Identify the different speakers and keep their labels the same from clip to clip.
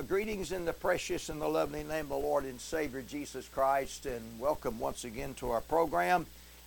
Speaker 1: Well, greetings in the precious and the lovely name of the Lord and Savior Jesus Christ, and welcome once again to our program.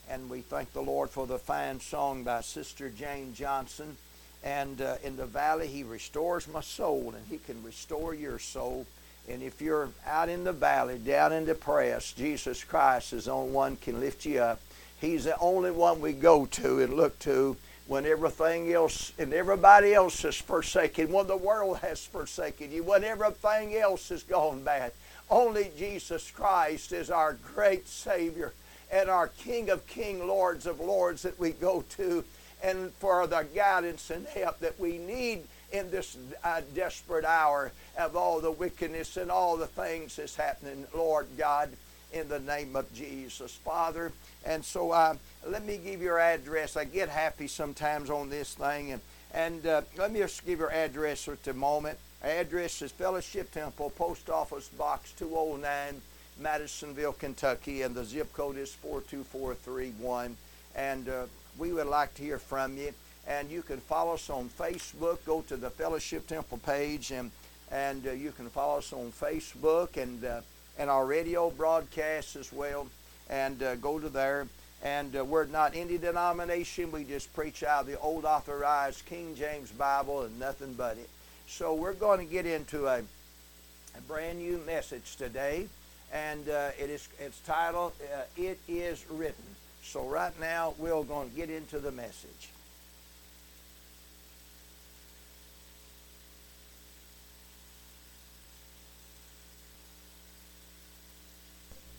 Speaker 1: And we thank the Lord for the fine song by Sister Jane Johnson. And uh, in the valley, He restores my soul, and He can restore your soul. And if you're out in the valley, down in the press, Jesus Christ is the only one can lift you up. He's the only one we go to and look to when everything else and everybody else is forsaken, when the world has forsaken you, when everything else has gone bad. Only Jesus Christ is our great Savior and our King of Kings, Lords of Lords that we go to, and for the guidance and help that we need in this uh, desperate hour of all the wickedness and all the things that's happening, Lord God, in the name of Jesus, Father. And so uh, let me give your address. I get happy sometimes on this thing, and and uh, let me just give your address at the moment. Address is Fellowship Temple, Post Office Box 209, Madisonville, Kentucky, and the zip code is 42431. And uh, we would like to hear from you. And you can follow us on Facebook. Go to the Fellowship Temple page, and and uh, you can follow us on Facebook and uh, and our radio broadcasts as well. And uh, go to there. And uh, we're not any denomination. We just preach out of the old authorized King James Bible and nothing but it. So we're going to get into a, a brand new message today, and uh, it is it's titled uh, "It Is Written." So right now we're going to get into the message.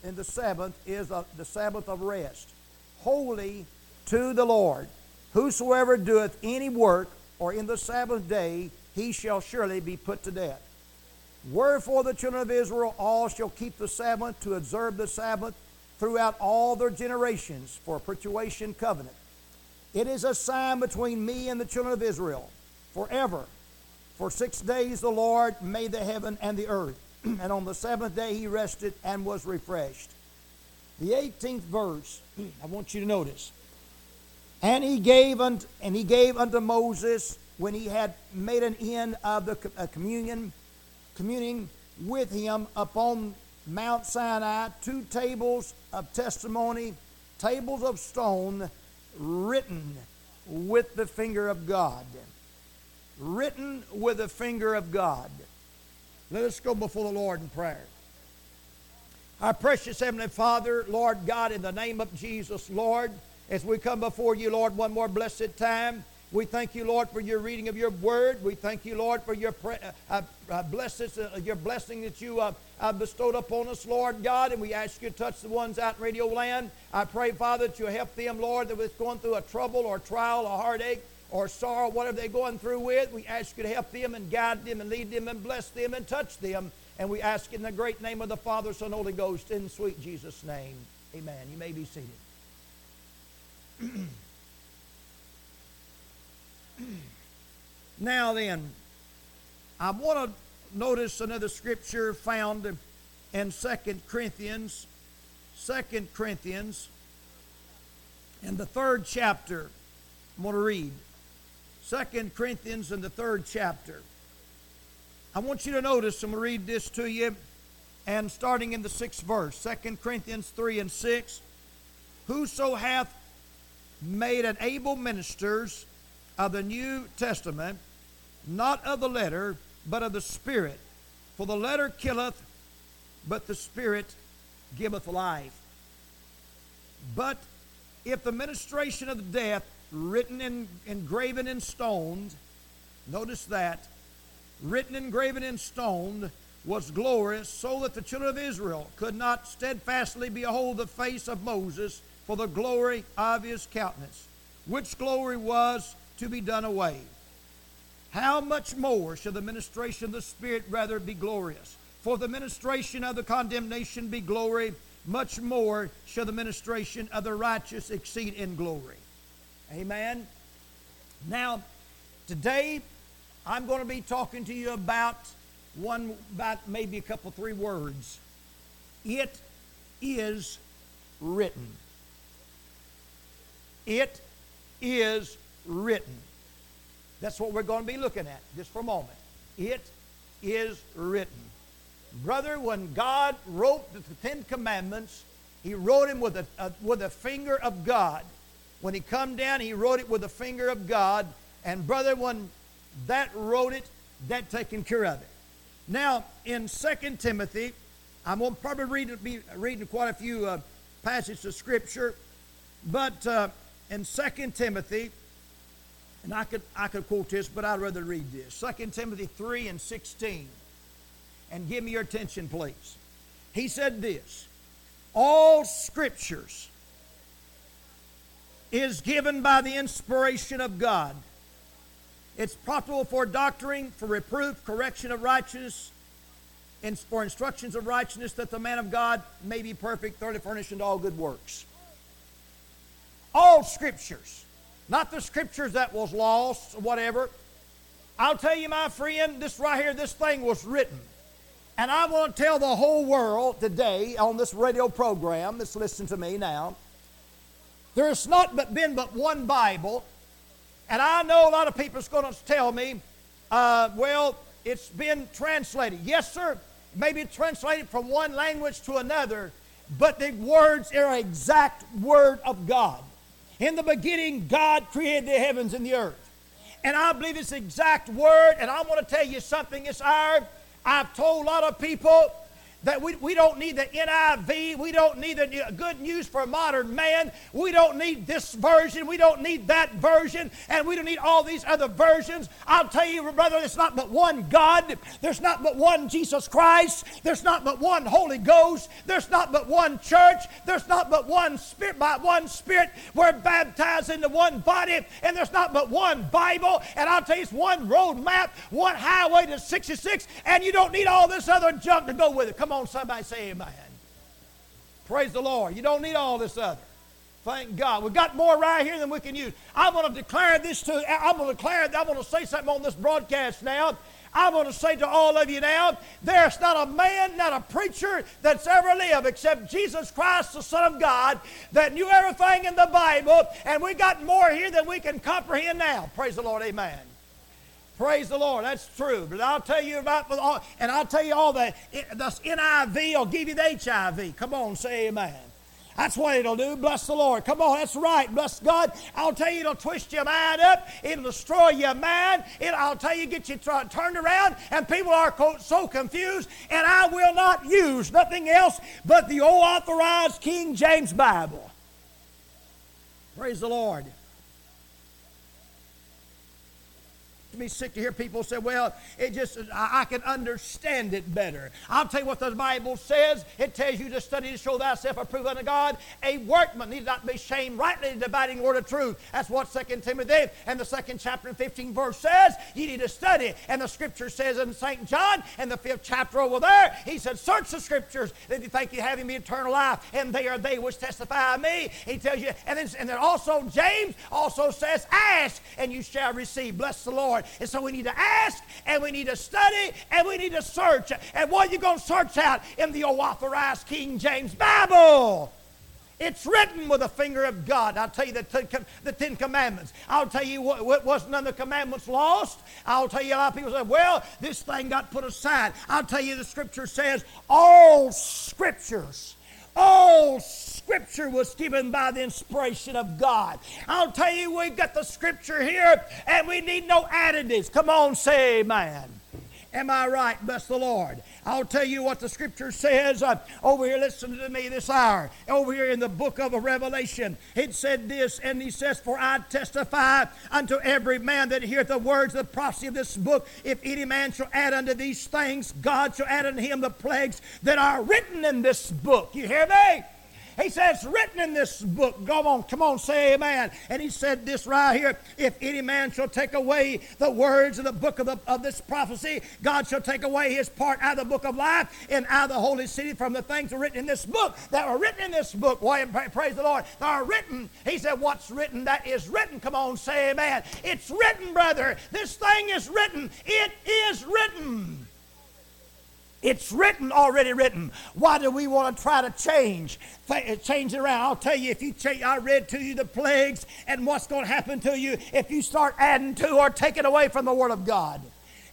Speaker 2: and the seventh is a, the Sabbath of rest, holy to the Lord. Whosoever doeth any work or in the Sabbath day, he shall surely be put to death. Wherefore the children of Israel all shall keep the Sabbath to observe the Sabbath throughout all their generations for a perpetuation covenant. It is a sign between me and the children of Israel forever.
Speaker 1: For six days the Lord made the heaven and the earth, and on the seventh day he rested and was refreshed. The 18th verse, I want you to notice. And he gave unto, and he gave unto Moses when he had made an end of the uh, communion, communing with him upon Mount Sinai two tables of testimony, tables of stone, written with the finger of God. Written with the finger of God. Let us go before the Lord in prayer. Our precious Heavenly Father, Lord God, in the name of Jesus, Lord, as we come before you, Lord, one more blessed time. We thank you, Lord, for your reading of your word. We thank you, Lord, for your pre- uh, uh, blessings, uh, your blessing that you uh, bestowed upon us, Lord God. And we ask you to touch the ones out in radio land. I pray, Father, that you help them, Lord, that was going through a trouble or trial or heartache or sorrow, whatever they're going through with. We ask you to help them and guide them and lead them and bless them and touch them. And we ask in the great name of the Father, Son, Holy Ghost, in sweet Jesus' name. Amen. You may be seated. now then, I want to notice another scripture found in Second Corinthians, Second Corinthians, in the third chapter. I'm going to read Second Corinthians in the third chapter. I want you to notice, I'm going to read this to you, and starting in the sixth verse, Second Corinthians 3 and 6. Whoso hath made an able ministers of the New Testament, not of the letter, but of the Spirit. For the letter killeth, but the Spirit giveth life. But if the ministration of death, written and engraven in stones, notice that, written engraven in stone, was glorious, so that the children of Israel could not steadfastly behold the face of Moses for the glory of his countenance, which glory was to be done away. How much more shall the ministration of the Spirit rather be glorious? For the ministration of the condemnation be glory, much more shall the ministration of the righteous exceed in glory. Amen. Now, today I'm going to be talking to you about one, about maybe a couple, three words. It is written. It is written. That's what we're going to be looking at just for a moment. It is written. Brother, when God wrote the Ten Commandments, He wrote them with a, a, with a finger of God. When He come down, He wrote it with the finger of God. And brother, when that wrote it, that taken care of it. Now, in 2 Timothy, I'm going to probably read, be reading quite a few uh, passages of Scripture, but uh, in 2 Timothy, and I could, I could quote this, but I'd rather read this. 2 Timothy 3 and 16. And give me your attention, please. He said this All scriptures is given by the inspiration of God. It's profitable for doctrine, for reproof, correction of righteousness, and for instructions of righteousness, that the man of God may be perfect, thoroughly furnished unto all good works. All scriptures not the scriptures that was lost or whatever. I'll tell you, my friend, this right here, this thing was written. And I want to tell the whole world today on this radio program that's listening to me now, there's not but been but one Bible. And I know a lot of people is going to tell me, uh, well, it's been translated. Yes, sir. Maybe translated from one language to another, but the words are exact word of God. In the beginning, God created the heavens and the earth. And I believe it's exact word, and I want to tell you something. It's our, I've told a lot of people that we, we don't need the NIV. We don't need the good news for a modern man. We don't need this version. We don't need that version. And we don't need all these other versions. I'll tell you, brother, there's not but one God. There's not but one Jesus Christ. There's not but one Holy Ghost. There's not but one church. There's not but one Spirit. By one Spirit, we're baptized into one body. And there's not but one Bible. And I'll tell you, it's one road map, one highway to 66. And you don't need all this other junk to go with it. Come on on, somebody say amen. Praise the Lord. You don't need all this other. Thank God. We've got more right here than we can use. I'm going to declare this to, I'm going to declare, I'm going to say something on this broadcast now. I'm going to say to all of you now, there's not a man, not a preacher that's ever lived except Jesus Christ, the Son of God, that knew everything in the Bible, and we got more here than we can comprehend now. Praise the Lord, amen. Praise the Lord, that's true. But I'll tell you about, and I'll tell you all that. the NIV will give you the HIV. Come on, say amen. That's what it'll do. Bless the Lord. Come on, that's right. Bless God. I'll tell you, it'll twist your mind up. It'll destroy your mind. It, I'll tell you, get you t- turned around, and people are so confused. And I will not use nothing else but the old authorized King James Bible. Praise the Lord. To me sick to hear people say, well, it just, I, can understand it better. I'll tell you what the Bible says. It tells you to study to show thyself approved unto God. A workman need not be shamed, rightly dividing word of truth. That's what 2 Timothy and the second chapter and 15 verse says. You need to study. And the scripture says in St. John, in the fifth chapter over there, he said, search the scriptures that you think you have in eternal life, and they are they which testify of me. He tells you, and then, and then also James also says, ask, and you shall receive. Bless the Lord. And so we need to ask, and we need to study, and we need to search. And what are you going to search out in the authorized King James Bible? It's written with the finger of God. I'll tell you the Ten, the ten Commandments. I'll tell you what, what was none of the commandments lost. I'll tell you a lot of people say, well, this thing got put aside. I'll tell you the scripture says all scriptures, all Scripture was given by the inspiration of God. I'll tell you, we've got the Scripture here, and we need no additives. Come on, say amen. Am I right? Bless the Lord. I'll tell you what the scripture says uh, over here. Listen to me this hour. Over here in the book of Revelation, it said this, and he says, For I testify unto every man that heareth the words of the prophecy of this book. If any man shall add unto these things, God shall add unto him the plagues that are written in this book. You hear me? He says, written in this book. Come on, come on, say amen. And he said this right here if any man shall take away the words of the book of, the, of this prophecy, God shall take away his part out of the book of life and out of the holy city from the things are written in this book that were written in this book. Why, praise the Lord. They are written. He said, What's written? That is written. Come on, say amen. It's written, brother. This thing is written. It is written. It's written, already written. Why do we want to try to change? Eh, change it around. I'll tell you if you change, I read to you the plagues and what's going to happen to you if you start adding to or taking away from the Word of God.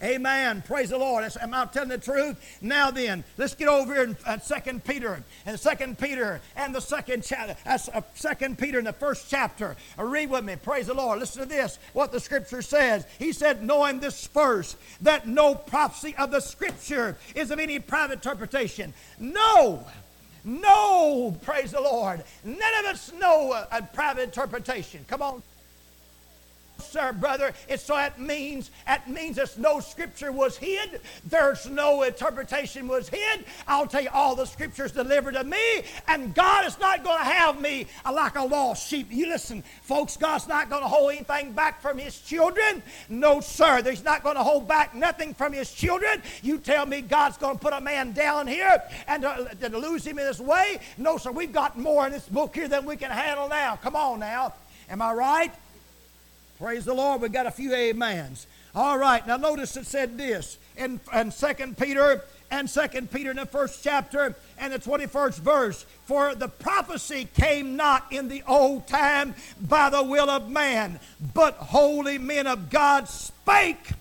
Speaker 1: Amen. Praise the Lord. Am I telling the truth? Now then, let's get over here in uh, Second Peter and Second Peter and the second chapter. That's uh, Second Peter in the first chapter. Uh, read with me. Praise the Lord. Listen to this. What the Scripture says. He said, knowing this first, that no prophecy of the Scripture is of any private interpretation. No. No, praise the Lord. None of us know a, a private interpretation. Come on sir, brother. It's so that means that means there's no scripture was hid. There's no interpretation was hid. I'll tell you all the scriptures delivered to me, and God is not going to have me like a lost sheep. You listen, folks, God's not going to hold anything back from his children. No, sir. He's not going to hold back nothing from his children. You tell me God's going to put a man down here and uh, to, to lose him in this way? No, sir. We've got more in this book here than we can handle now. Come on now. Am I right? Praise the Lord. We've got a few amens. All right. Now notice it said this in, in 2 Peter and 2 Peter in the first chapter and the 21st verse. For the prophecy came not in the old time by the will of man, but holy men of God spake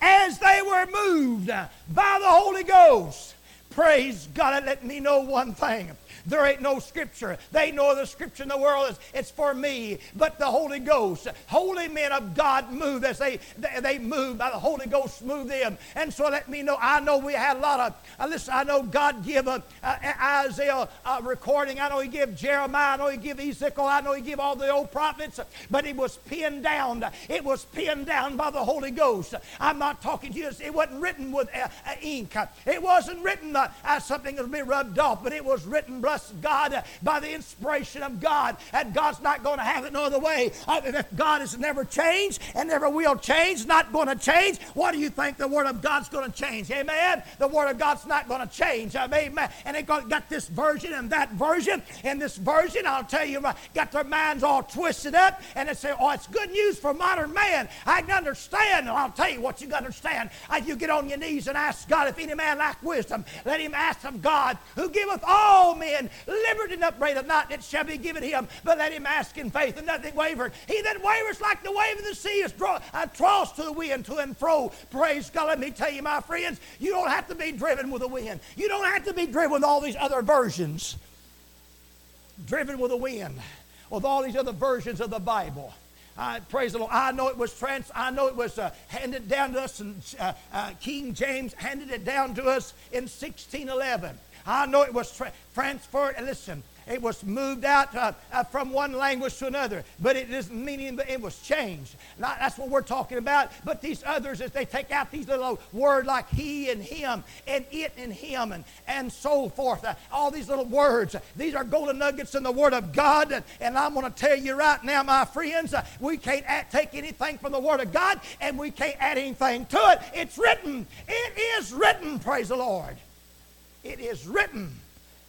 Speaker 1: as they were moved by the Holy Ghost. Praise God. Let me know one thing. There ain't no scripture. They ain't no other scripture in the world. It's, it's for me. But the Holy Ghost, holy men of God move as they, they, move by the Holy Ghost move them. And so let me know. I know we had a lot of, uh, listen, I know God give a, a Isaiah a recording. I know he give Jeremiah. I know he give Ezekiel. I know he give all the old prophets. But it was pinned down. It was pinned down by the Holy Ghost. I'm not talking to you. It wasn't written with uh, uh, ink. It wasn't written uh, as something that was be rubbed off. But it was written, trust God by the inspiration of God. And God's not going to have it no other way. Uh, if God has never changed and never will change, not going to change, what do you think the Word of God's going to change? Amen? The Word of God's not going to change. Amen. And they got, this version and that version. And this version, I'll tell you, uh, got their minds all twisted up. And they say, oh, it's good news for modern man. I can understand. And I'll tell you what you to understand. Uh, you get on your knees and ask God, if any man lack wisdom, let him ask of God, who giveth all men liberty and upbraideth not, it shall be given him. But let him ask in faith and nothing wavered. He that wavers like the wave of the sea is draw, uh, tossed to the wind to and fro. Praise God. Let me tell you, my friends, you don't have to be driven with the wind. You don't have to be driven with all these other versions. Driven with the wind, with all these other versions of the Bible. I praise the Lord. I know it was trans. I know it was uh, handed down to us, and uh, uh, King James handed it down to us in 1611. I know it was tra- transferred. Listen, it was moved out uh, uh, from one language to another, but it doesn't mean that it was changed. That's what we're talking about. But these others, as they take out these little words like he and him and it and him and, and so forth, uh, all these little words, these are golden nuggets in the Word of God. And, and I'm going to tell you right now, my friends, uh, we can't add, take anything from the Word of God and we can't add anything to it. It's written. It is written, praise the Lord. It is written.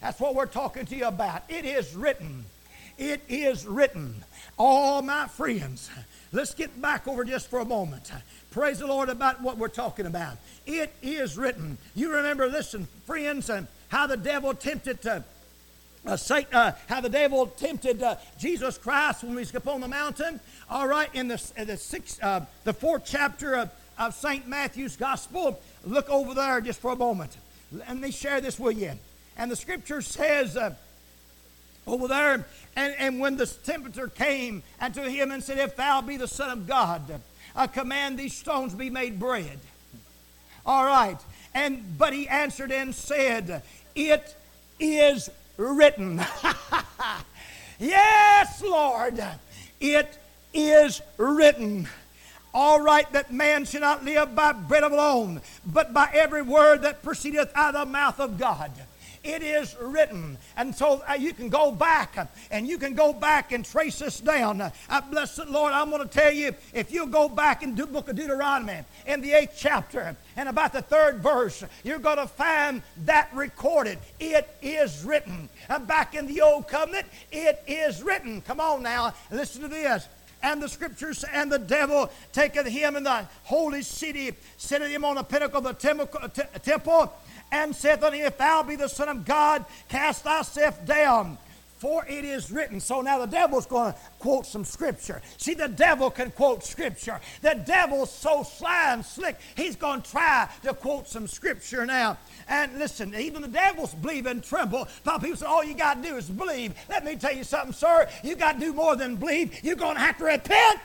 Speaker 1: That's what we're talking to you about. It is written. It is written. All my friends, let's get back over just for a moment. Praise the Lord about what we're talking about. It is written. You remember, listen, friends, and how the devil tempted to. Uh, Satan, uh, how the devil tempted uh, Jesus Christ when he was upon the mountain. All right, in the, the sixth, uh, the fourth chapter of, of St. Matthew's Gospel, look over there just for a moment. Let me share this with you. And the scripture says uh, over there, and, and when the tempter came unto him and said, If thou be the Son of God, I command these stones be made bread. All right. And but he answered and said, It is written. yes, Lord. It is written. All right, that man should not live by bread alone, but by every word that proceedeth out of the mouth of God. It is written. And so uh, you can go back uh, and you can go back and trace this down. Uh, the Lord, I'm going to tell you if you go back in the book of Deuteronomy in the eighth chapter and about the third verse, you're going to find that recorded. It is written. And back in the old covenant, it is written. Come on now, listen to this and the scriptures, and the devil taketh him in the holy city, setteth him on the pinnacle of the temple, and saith unto him, If thou be the Son of God, cast thyself down. For it is written. So now the devil's going to quote some scripture. See, the devil can quote scripture. The devil's so sly and slick, he's going to try to quote some scripture now. And listen, even the devils believe and tremble. But people say, all you got to do is believe. Let me tell you something, sir. You got to do more than believe. You're going to have to repent.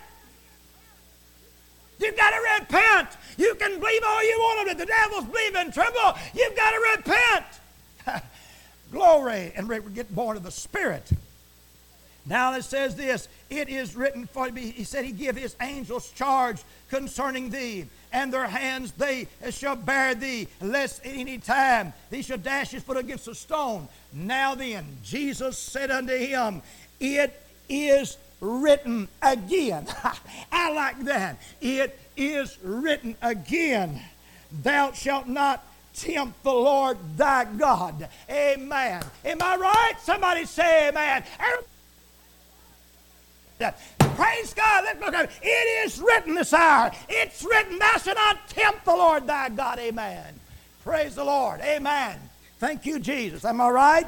Speaker 1: You've got to repent. You can believe all you want it. The devil's believe and tremble. You've got to repent. Glory. And we get born of the Spirit. Now it says this it is written for me, he said he give his angels charge concerning thee, and their hands they shall bear thee, lest at any time thee shall dash his foot against a stone. Now then, Jesus said unto him, It is written again. I like that. It is written again. Thou shalt not tempt the Lord thy God. Amen. Am I right? Somebody say amen. Praise God. Let's look at it. It is written this hour. It's written, Thou shalt not tempt the Lord thy God. Amen. Praise the Lord. Amen. Thank you, Jesus. Am I right?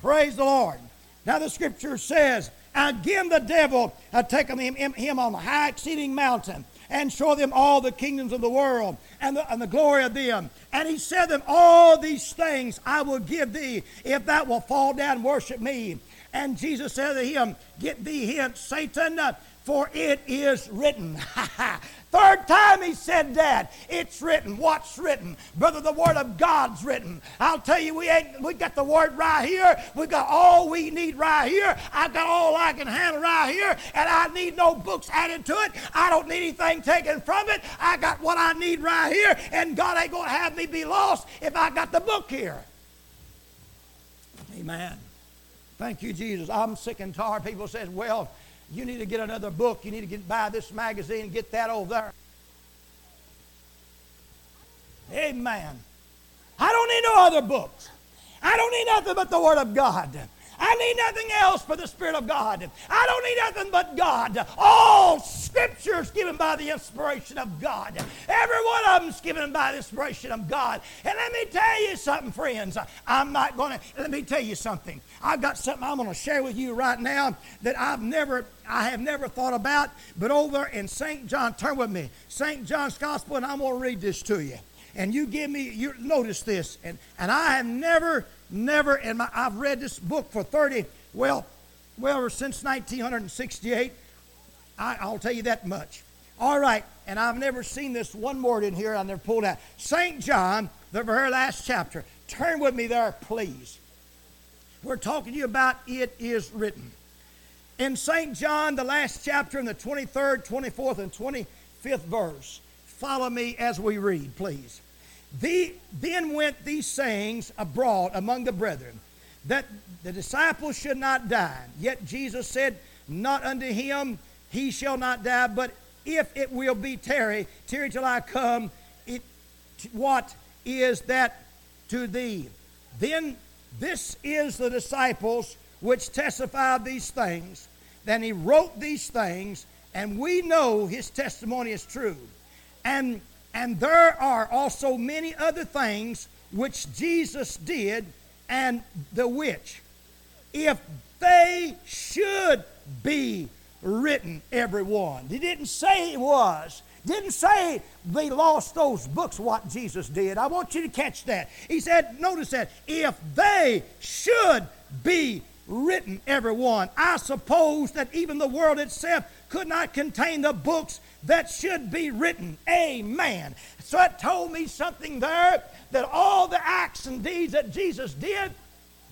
Speaker 1: Praise the Lord. Now the scripture says, Again, the devil had taken him, him on the high exceeding mountain and show them all the kingdoms of the world and the, and the glory of them. And he said to them, All these things I will give thee if thou wilt fall down and worship me. And Jesus said to him, Get thee hence, Satan, for it is written. Third time he said that. It's written. What's written? Brother, the word of God's written. I'll tell you, we ain't we got the word right here. We got all we need right here. I got all I can handle right here, and I need no books added to it. I don't need anything taken from it. I got what I need right here, and God ain't gonna have me be lost if I got the book here. Amen. Thank you, Jesus. I'm sick and tired. People says, well, you need to get another book. You need to get buy this magazine, get that over there. Amen. I don't need no other books. I don't need nothing but the Word of God. I need nothing else but the Spirit of God. I don't need nothing but God. All scriptures given by the inspiration of God. Every one of them's given by the inspiration of God. And let me tell you something, friends. I'm not going to, let me tell you something. I've got something I'm going to share with you right now that I've never, I have never thought about. But over in St. John, turn with me, St. John's Gospel, and I'm going to read this to you and you give me you notice this and and i have never never in my i've read this book for 30 well well since 1968 I, i'll tell you that much. All right and i've never seen this one word in here i never pulled out. St john the very last chapter. Turn with me there please. We're talking to you about it is written. In st john the last chapter in the 23rd 24th and 25th verse follow me as we read please the, then went these sayings abroad among the brethren, that the disciples should not die. Yet Jesus said, Not unto him he shall not die, but if it will be tarry, tarry till I come, it, what is that to thee? Then this is the disciples which testify these things. Then he wrote these things, and we know his testimony is true. And and there are also many other things which Jesus did, and the which, if they should be written, everyone. He didn't say it was. Didn't say they lost those books, what Jesus did. I want you to catch that. He said, notice that, if they should be written, everyone. I suppose that even the world itself could not contain the books that should be written. Amen. So it told me something there that all the acts and deeds that Jesus did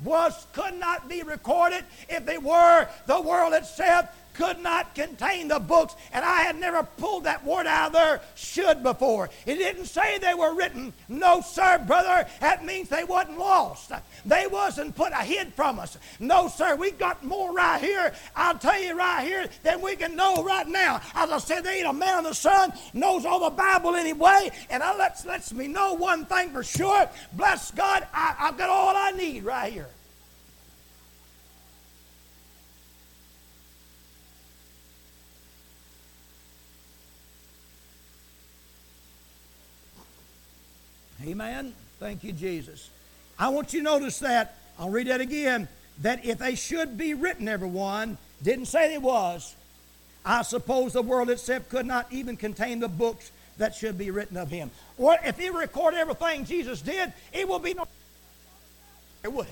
Speaker 1: was could not be recorded if they were the world itself could not contain the books, and I had never pulled that word out of there should before. It didn't say they were written. No, sir, brother. That means they wasn't lost. They wasn't put hid from us. No, sir. We got more right here. I'll tell you right here than we can know right now. As I said, there ain't a man on the sun knows all the Bible anyway, and that lets, lets me know one thing for sure. Bless God, I, I've got all I need right here. Amen. Thank you, Jesus. I want you to notice that. I'll read that again. That if they should be written, everyone, didn't say it was. I suppose the world itself could not even contain the books that should be written of him. Or if he record everything Jesus did, it will be no. It would?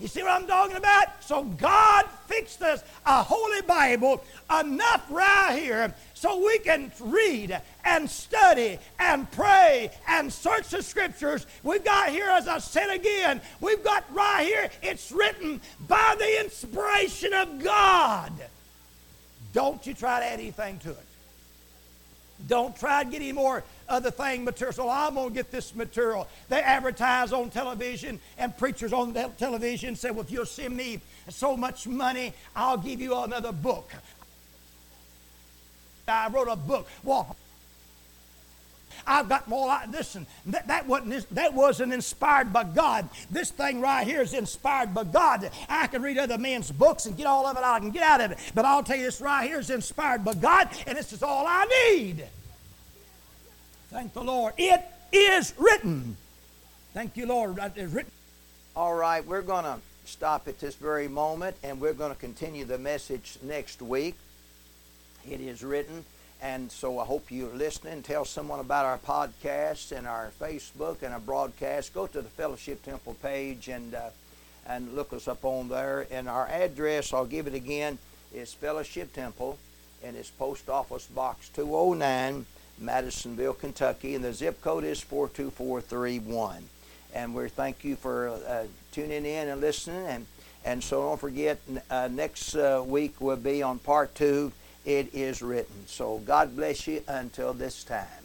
Speaker 1: You see what I'm talking about? So God fixed us a holy Bible enough right here so we can read and study and pray and search the scriptures. We've got here, as I said again, we've got right here, it's written by the inspiration of God. Don't you try to add anything to it. Don't try to get any more other thing material. So I'm going to get this material. They advertise on television, and preachers on television say, Well, if you'll send me so much money, I'll give you another book. I wrote a book. Well, I've got more. Listen, that, that, wasn't, that wasn't inspired by God. This thing right here is inspired by God. I can read other men's books and get all of it I can get out of it. But I'll tell you, this right here is inspired by God, and this is all I need. Thank the Lord. It is written. Thank you, Lord. It is written.
Speaker 3: All right, we're going to stop at this very moment, and we're going to continue the message next week. It is written. And so I hope you're listening. Tell someone about our podcast and our Facebook and our broadcast. Go to the Fellowship Temple page and uh, and look us up on there. And our address, I'll give it again, is Fellowship Temple, and it's Post Office Box 209, Madisonville, Kentucky, and the zip code is 42431. And we thank you for uh, tuning in and listening. And and so don't forget, uh, next uh, week will be on part two it is written. So God bless you until this time.